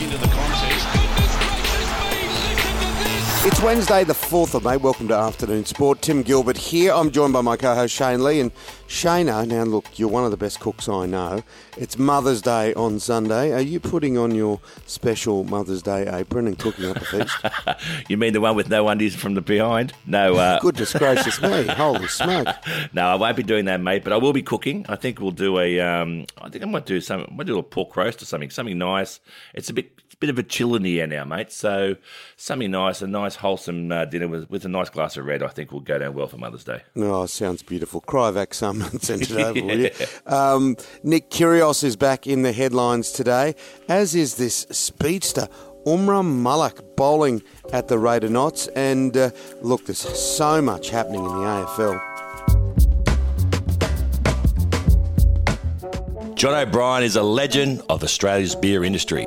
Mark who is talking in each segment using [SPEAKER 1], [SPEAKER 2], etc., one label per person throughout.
[SPEAKER 1] into the contest.
[SPEAKER 2] It's Wednesday, the 4th of May. Welcome to Afternoon Sport. Tim Gilbert here. I'm joined by my co host Shane Lee. And Shana, now look, you're one of the best cooks I know. It's Mother's Day on Sunday. Are you putting on your special Mother's Day apron and cooking up a feast?
[SPEAKER 3] you mean the one with no undies from the behind? No. Uh...
[SPEAKER 2] Goodness gracious me. Holy smoke.
[SPEAKER 3] No, I won't be doing that, mate, but I will be cooking. I think we'll do a, um, I think I might do some, I might do a pork roast or something, something nice. It's a bit, bit of a chill in the air now, mate. So something nice, a nice wholesome uh, dinner with, with a nice glass of red, I think will go down well for Mother's Day.
[SPEAKER 2] Oh, sounds beautiful. Cryovac some and send it over, will you? Um, Nick Kyrgios is back in the headlines today, as is this speedster. Umran Malik bowling at the Raider Knots. And uh, look, there's so much happening in the AFL.
[SPEAKER 3] John O'Brien is a legend of Australia's beer industry.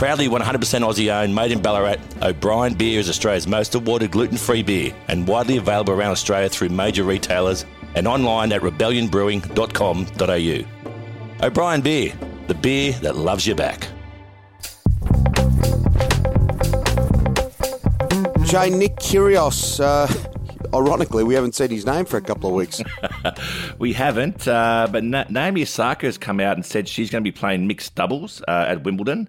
[SPEAKER 3] Proudly 100% Aussie owned, made in Ballarat, O'Brien Beer is Australia's most awarded gluten free beer and widely available around Australia through major retailers and online at rebellionbrewing.com.au. O'Brien Beer, the beer that loves you back.
[SPEAKER 2] Jay Nick Kyrgios. Uh, ironically, we haven't said his name for a couple of weeks.
[SPEAKER 3] we haven't, uh, but Na- Naomi Osaka has come out and said she's going to be playing mixed doubles uh, at Wimbledon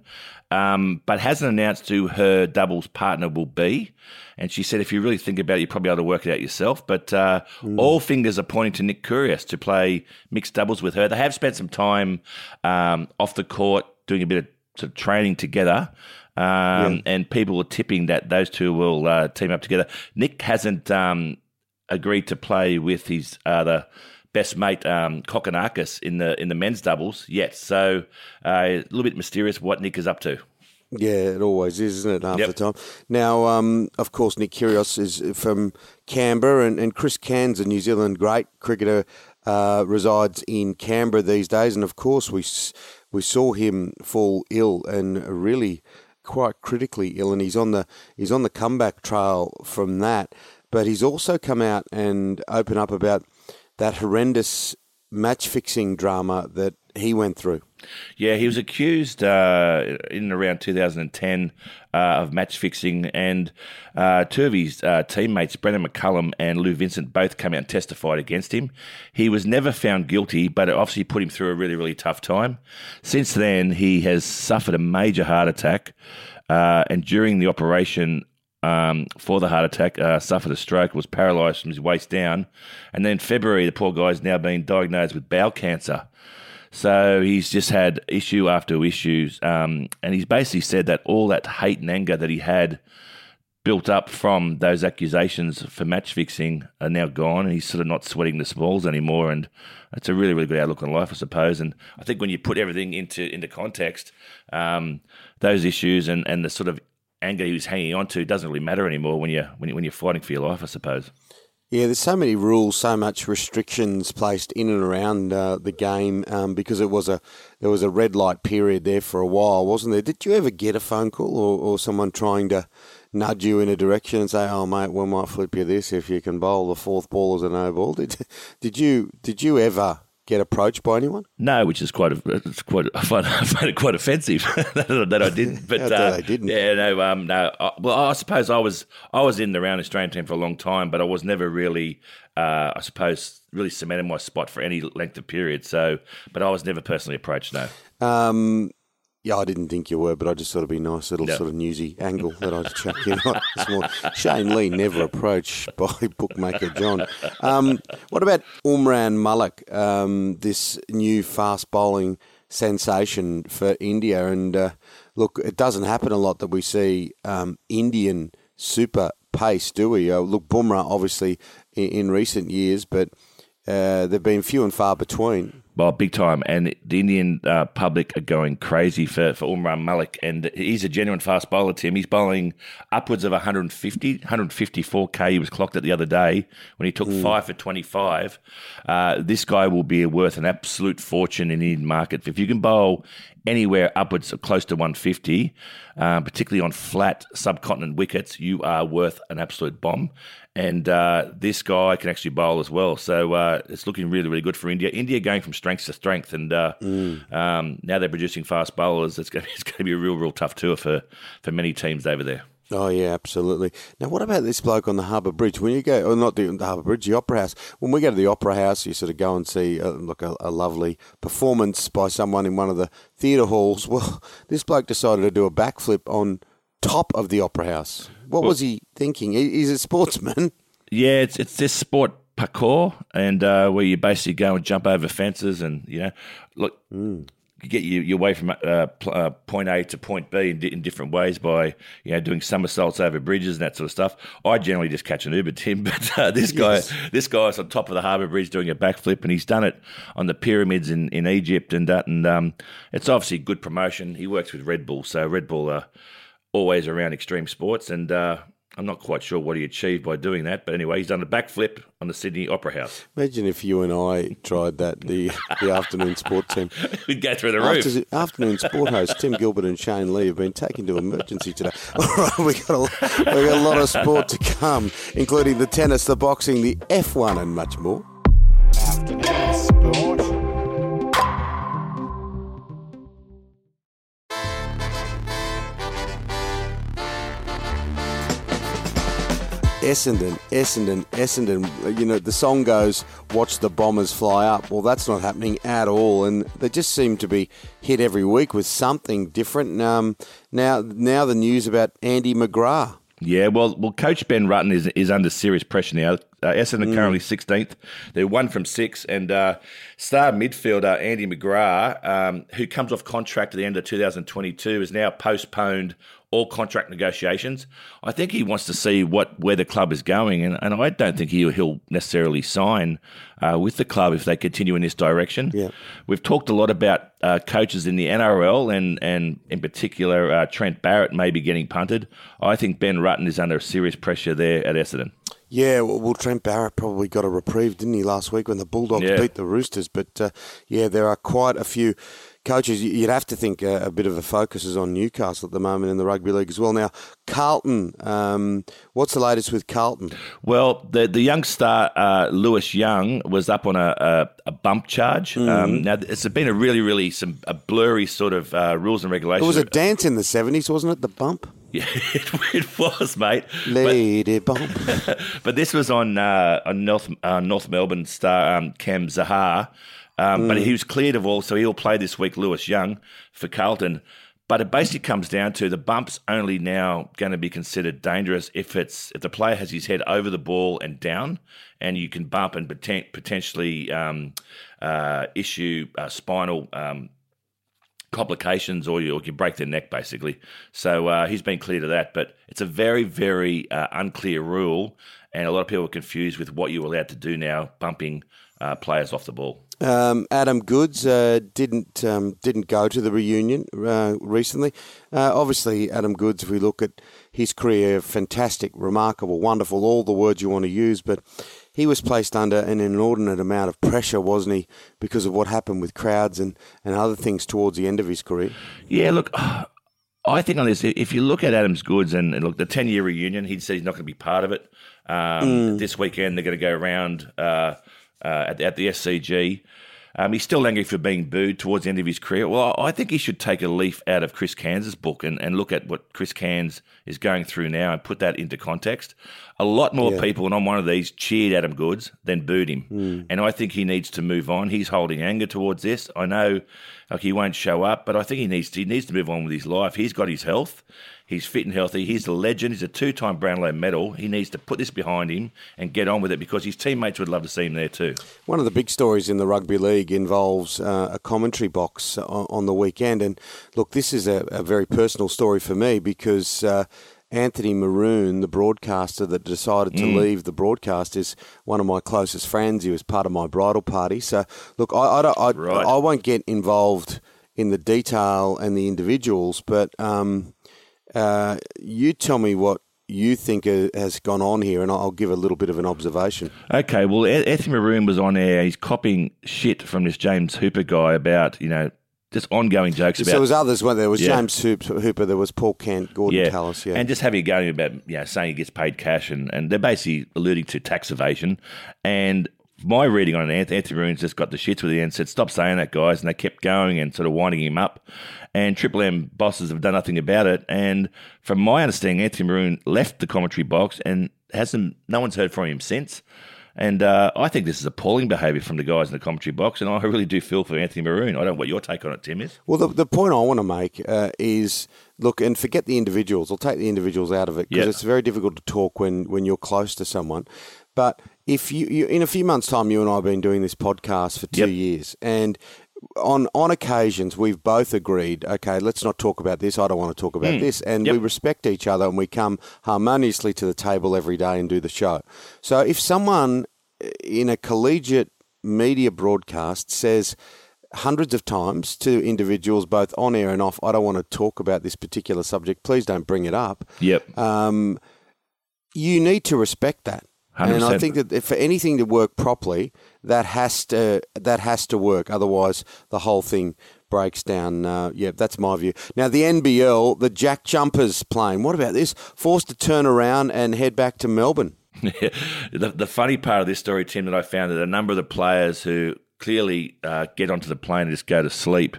[SPEAKER 3] um, but hasn't announced who her doubles partner will be. And she said, if you really think about it, you're probably able to work it out yourself. But uh, mm. all fingers are pointing to Nick Kyrgios to play mixed doubles with her. They have spent some time um, off the court doing a bit of, sort of training together. Um, yeah. And people are tipping that those two will uh, team up together. Nick hasn't um, agreed to play with his other best mate um, Kokkinakis in the in the men's doubles yet. So uh, a little bit mysterious what Nick is up to.
[SPEAKER 2] Yeah, it always is, isn't it, half yep. the time? Now, um, of course, Nick Kyrgios is from Canberra, and, and Chris Cairns, a New Zealand great cricketer, uh, resides in Canberra these days. And, of course, we, we saw him fall ill and really quite critically ill, and he's on the he's on the comeback trail from that. But he's also come out and open up about that horrendous match fixing drama that he went through.
[SPEAKER 3] Yeah, he was accused uh, in around 2010 uh, of match fixing, and uh, two of his uh, teammates, Brendon McCullum and Lou Vincent, both came out and testified against him. He was never found guilty, but it obviously put him through a really, really tough time. Since then, he has suffered a major heart attack, uh, and during the operation, um, for the heart attack, uh, suffered a stroke, was paralysed from his waist down. And then February, the poor guy's now been diagnosed with bowel cancer. So he's just had issue after issues. Um, and he's basically said that all that hate and anger that he had built up from those accusations for match fixing are now gone. And he's sort of not sweating the smalls anymore. And it's a really, really good outlook on life, I suppose. And I think when you put everything into into context, um, those issues and, and the sort of anger he was hanging on to doesn't really matter anymore when you're when, you, when you're fighting for your life, I suppose.
[SPEAKER 2] Yeah, there's so many rules, so much restrictions placed in and around uh, the game um, because it was a there was a red light period there for a while, wasn't there? Did you ever get a phone call or, or someone trying to nudge you in a direction and say, "Oh, mate, we might flip you this if you can bowl the fourth ball as a no ball"? Did did you did you ever get approached by anyone?
[SPEAKER 3] No, which is quite a, it's quite I find, I find it quite offensive that I didn't. But
[SPEAKER 2] uh, I didn't.
[SPEAKER 3] Yeah, no, um, no. I, well, I suppose I was I was in the round Australian team for a long time, but I was never really, uh, I suppose, really cemented my spot for any length of period. So, but I was never personally approached. No.
[SPEAKER 2] Um, yeah, I didn't think you were, but I just thought it'd be a nice little sort of newsy angle that I'd chuck in on Shane Lee never approached by bookmaker John. Um, what about Umran Malik, um, this new fast bowling sensation for India? And uh, look, it doesn't happen a lot that we see um, Indian super pace, do we? Uh, look, Bumrah obviously in, in recent years, but uh, they've been few and far between.
[SPEAKER 3] Well, big time. And the Indian uh, public are going crazy for, for Umran Malik. And he's a genuine fast bowler, Tim. He's bowling upwards of 150, 154K. He was clocked at the other day when he took mm. five for 25. Uh, this guy will be worth an absolute fortune in the Indian market. If you can bowl anywhere upwards of close to 150, uh, particularly on flat subcontinent wickets, you are worth an absolute bomb. And uh, this guy can actually bowl as well. So uh, it's looking really, really good for India. India going from strength to strength. And uh, mm. um, now they're producing fast bowlers. It's going, to, it's going to be a real, real tough tour for, for many teams over there.
[SPEAKER 2] Oh yeah, absolutely. Now, what about this bloke on the Harbour Bridge? When you go, or not the, the Harbour Bridge, the Opera House. When we go to the Opera House, you sort of go and see uh, look a, a, lovely performance by someone in one of the theatre halls. Well, this bloke decided to do a backflip on top of the Opera House. What well, was he thinking? He's a sportsman.
[SPEAKER 3] Yeah, it's it's this sport parkour, and uh, where you basically go and jump over fences, and you know, look. Mm get you, you away from uh, uh, point A to point B in, in, different ways by you know doing somersaults over bridges and that sort of stuff. I generally just catch an Uber, Tim, but uh, this guy yes. this guy's on top of the harbour bridge doing a backflip, and he's done it on the pyramids in, in Egypt and that, and um, it's obviously good promotion. He works with Red Bull, so Red Bull are always around extreme sports, and uh, I'm not quite sure what he achieved by doing that, but anyway, he's done a backflip on the Sydney Opera House.
[SPEAKER 2] Imagine if you and I tried that, the the afternoon sport team.
[SPEAKER 3] We'd go through the roof. After,
[SPEAKER 2] afternoon sport host Tim Gilbert and Shane Lee have been taken to emergency today. All right, we got, a, we got a lot of sport to come, including the tennis, the boxing, the F1, and much more. Afternoon Essendon, Essendon, Essendon. You know, the song goes, Watch the Bombers fly up. Well, that's not happening at all. And they just seem to be hit every week with something different. Um, now, now the news about Andy McGrath.
[SPEAKER 3] Yeah, well, well, Coach Ben Rutten is is under serious pressure now. Uh, Essendon mm. currently 16th. They're one from six. And uh, star midfielder Andy McGrath, um, who comes off contract at the end of 2022, is now postponed all contract negotiations. I think he wants to see what where the club is going, and, and I don't think he, he'll necessarily sign uh, with the club if they continue in this direction.
[SPEAKER 2] Yeah.
[SPEAKER 3] We've talked a lot about uh, coaches in the NRL, and and in particular uh, Trent Barrett may be getting punted. I think Ben Rutten is under serious pressure there at Essendon.
[SPEAKER 2] Yeah, well, well, Trent Barrett probably got a reprieve, didn't he, last week when the Bulldogs yeah. beat the Roosters? But uh, yeah, there are quite a few coaches, you'd have to think a, a, bit of a focus is on Newcastle at the moment in the rugby league as well. Now, Carlton, um, what's the latest with Carlton?
[SPEAKER 3] Well, the the young star uh, Lewis Young was up on a, a, a bump charge. Mm-hmm. Um, now, it's been a really, really some a blurry sort of uh, rules and regulations.
[SPEAKER 2] It was a dance in the seventies, wasn't it? The bump.
[SPEAKER 3] Yeah, it, it, was, mate.
[SPEAKER 2] Lady but, bump.
[SPEAKER 3] but this was on uh, on North uh, North Melbourne star um, Cam Zurhaar. Um, mm. But he was cleared of all, so he'll play this week, Lewis Young, for Carlton. But it basically comes down to the bumps only now going to be considered dangerous if it's if the player has his head over the ball and down, and you can bump and poten- potentially um, uh, issue uh, spinal um, complications or you, or you break their neck basically. So uh, he's been clear to that, but it's a very very uh, unclear rule, and a lot of people are confused with what you're allowed to do now, bumping uh, players off the ball.
[SPEAKER 2] Um, Adam Goodes uh, didn't um, didn't go to the reunion uh, recently. Uh, obviously, Adam Goodes, if we look at his career, fantastic, remarkable, wonderful, all the words you want to use, but he was placed under an inordinate amount of pressure, wasn't he, because of what happened with crowds and, and other things towards the end of his career?
[SPEAKER 3] Yeah, look, I think on this, if you look at Adams Goodes and, and look, the 10 year reunion, he said he's not going to be part of it. Um, mm. This weekend, they're going to go around uh, uh, at, at, the SCG. Um, he's still angry for being booed towards the end of his career. Well, I think he should take a leaf out of Chris Cairns' book and, and look at what Chris Cairns is going through now and put that into context. A lot more yeah. people, and I'm one of these, cheered Adam Goodes than booed him. Mm. And I think he needs to move on. He's holding anger towards this. I know like he won't show up, but I think he needs to, he needs to move on with his life. He's got his health. He's fit and healthy. He's a legend. He's a two-time Brownlow medal. He needs to put this behind him and get on with it because his teammates would love to see him there too.
[SPEAKER 2] One of the big stories in the rugby league involves uh, a commentary box on, on, the weekend, and look, this is a, a, very personal story for me because. Uh, Anthony Maroon, the broadcaster that decided to mm. leave the broadcast, is one of my closest friends. He was part of my bridal party. So, look, I, I, I, right. I won't get involved in the detail and the individuals, but um, uh, you tell me what you think has gone on here, and I'll give a little bit of an observation.
[SPEAKER 3] Okay, well, Anthony Maroon was on air. He's copying shit from this James Hooper guy about, you know, just ongoing jokes about. So
[SPEAKER 2] there was others, weren't there? There was yeah. James Hooper, there was Paul Kent, Gordon yeah. Tallis, yeah.
[SPEAKER 3] And just having a going about, you know, saying he gets paid cash, and, and they're basically alluding to tax evasion. And my reading on it, Anthony Maroon's just got the shits with it and said, stop saying that, guys. And they kept going and sort of winding him up. And Triple M bosses have done nothing about it. And from my understanding, Anthony Maroon left the commentary box and hasn't, no one's heard from him since. And uh, I think this is appalling behaviour from the guys in the commentary box, and I really do feel for Anthony Maroon. I don't know what your take on it, Tim, is.
[SPEAKER 2] Well, the, the point I want to make uh, is look, and forget the individuals. I'll take the individuals out of it because yep. it's very difficult to talk when, when you're close to someone. But if you, you, in a few months' time, you and I have been doing this podcast for two yep. years, and on on occasions we've both agreed okay let's not talk about this i don't want to talk about mm. this and yep. we respect each other and we come harmoniously to the table every day and do the show so if someone in a collegiate media broadcast says hundreds of times to individuals both on air and off i don't want to talk about this particular subject please don't bring it up
[SPEAKER 3] yep
[SPEAKER 2] um, you need to respect that 100%. And I think that for anything to work properly, that has to that has to work. Otherwise, the whole thing breaks down. Uh, yeah, that's my view. Now, the NBL, the Jack Jumpers playing. What about this? Forced to turn around and head back to Melbourne.
[SPEAKER 3] the, the funny part of this story, Tim, that I found that a number of the players who clearly uh, get onto the plane and just go to sleep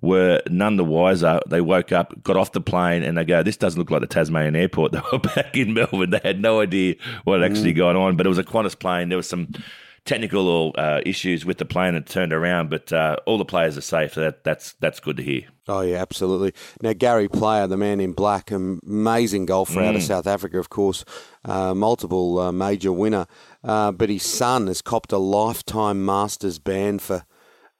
[SPEAKER 3] were none the wiser. They woke up, got off the plane, and they go, "This doesn't look like the Tasmanian airport." They were back in Melbourne. They had no idea what had actually mm. gone on, but it was a Qantas plane. There was some technical uh, issues with the plane and turned around, but uh, all the players are safe. So that, that's that's good to hear.
[SPEAKER 2] Oh yeah, absolutely. Now Gary Player, the man in black, amazing golfer mm. out of mm. South Africa, of course, uh, multiple uh, major winner. Uh, but his son has copped a lifetime Masters ban for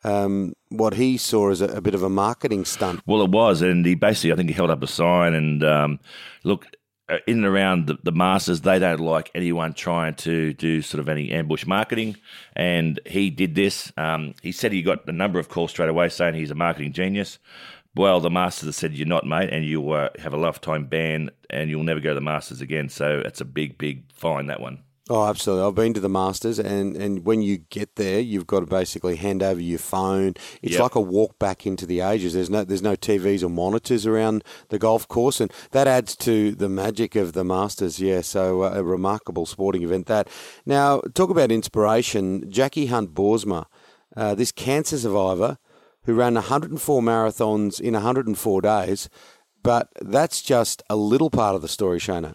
[SPEAKER 2] um, what he saw as a, a, bit of a marketing stunt.
[SPEAKER 3] Well, it was, and he basically, I think, he held up a sign and um, look. Uh, in and around the, the Masters, they don't like anyone trying to do sort of any ambush marketing. And he did this. Um, he said he got a number of calls straight away saying he's a marketing genius. Well, the Masters have said you're not, mate, and you uh, have a lifetime ban, and you'll never go to the Masters again. So it's a big, big fine that one.
[SPEAKER 2] Oh, absolutely. I've been to the Masters, and, and when you get there, you've got to basically hand over your phone. It's yep. like a walk back into the ages. There's no there's no TVs or monitors around the golf course, and that adds to the magic of the Masters. Yeah, so uh, a remarkable sporting event. That now talk about inspiration. Jackie Hunt Broersma, uh, this cancer survivor who ran 104 marathons in 104 days, but that's just a little part of the story, Shana.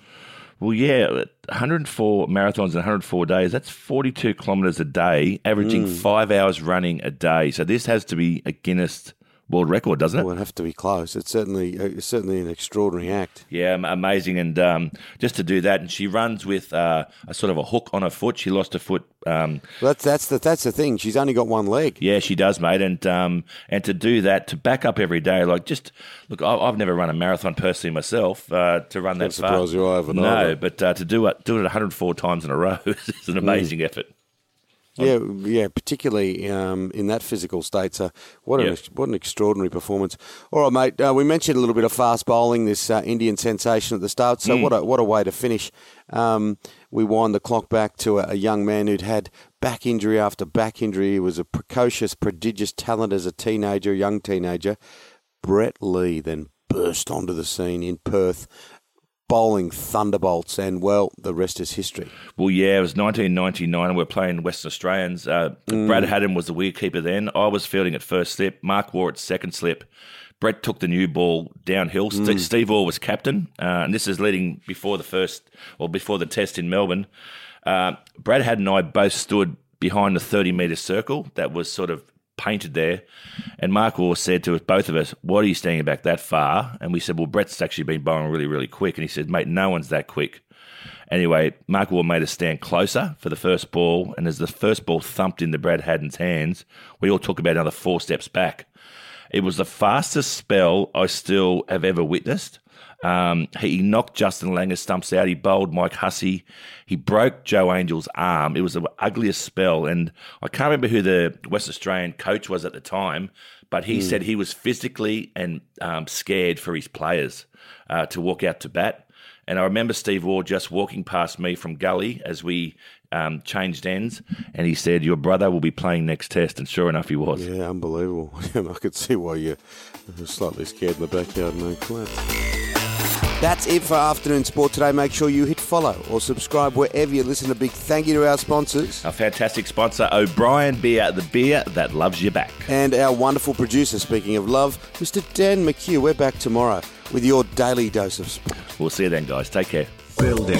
[SPEAKER 3] Well, yeah, 104 marathons in 104 days. That's 42 kilometres a day, averaging mm. five hours running a day. So this has to be a Guinness world record, doesn't it?
[SPEAKER 2] Well, it have to be close. It's certainly uh, it's certainly an extraordinary act.
[SPEAKER 3] Yeah, amazing. And um, just to do that, and she runs with uh, a sort of a hook on her foot. She lost her foot. Um,
[SPEAKER 2] well, that's that's the that's the thing. She's only got one leg.
[SPEAKER 3] Yeah, she does, mate. And um, and to do that, to back up every day, like just look, I've never run a marathon personally myself. Uh, to run that
[SPEAKER 2] far, you I haven't.
[SPEAKER 3] No, but uh, to do it do it 104 times in a row is an amazing mm. effort.
[SPEAKER 2] Yeah, yeah, particularly um, in that physical state. So, what an yep. what an extraordinary performance! All right, mate. Uh, we mentioned a little bit of fast bowling, this uh, Indian sensation at the start. So, mm. what a what a way to finish. Um, we wind the clock back to a, a, young man who'd had back injury after back injury. He was a precocious, prodigious talent as a teenager, young teenager. Brett Lee then burst onto the scene in Perth bowling thunderbolts, and well, the rest is history.
[SPEAKER 3] Well, yeah, it was 1999, and we're playing Western Australians. Uh, mm. Brad Haddin was the wicketkeeper then. I was fielding at first slip. Mark Waugh at second slip. Brett took the new ball downhill. Mm. Steve Waugh was captain, uh, and this is leading before the first, or before the test in Melbourne. Uh, Brad Haddin and I both stood behind the 30 metre circle that was sort of painted there. And Mark Waugh said to us, both of us, What are you standing back that far? And we said, Well, Brett's actually been bowling really, really quick. And he said, Mate, no one's that quick. Anyway, Mark Waugh made us stand closer for the first ball. And as the first ball thumped into Brad Haddin's hands, we all took about another four steps back. It was the fastest spell I still have ever witnessed. Um, he knocked Justin Langer stumps out. He bowled Mike Hussey. He broke Jo Angel's arm. It was the ugliest spell. And I can't remember who the West Australian coach was at the time, but he mm. said he was physically and um, scared for his players uh, to walk out to bat. And I remember Steve Waugh just walking past me from Gully as we um, changed ends, and he said, "Your brother will be playing next test." And sure enough, he was.
[SPEAKER 2] Yeah, unbelievable. I could see why you're slightly scared in the backyard, no clap. That's it for Afternoon Sport today. Make sure you hit follow or subscribe wherever you listen. A big thank you to our sponsors.
[SPEAKER 3] Our fantastic sponsor, O'Brien Beer, the beer that loves you back.
[SPEAKER 2] And our wonderful producer, speaking of love, Mr. Dan McHugh. We're back tomorrow with your daily dose of sport.
[SPEAKER 3] We'll see you then, guys. Take care.
[SPEAKER 1] Building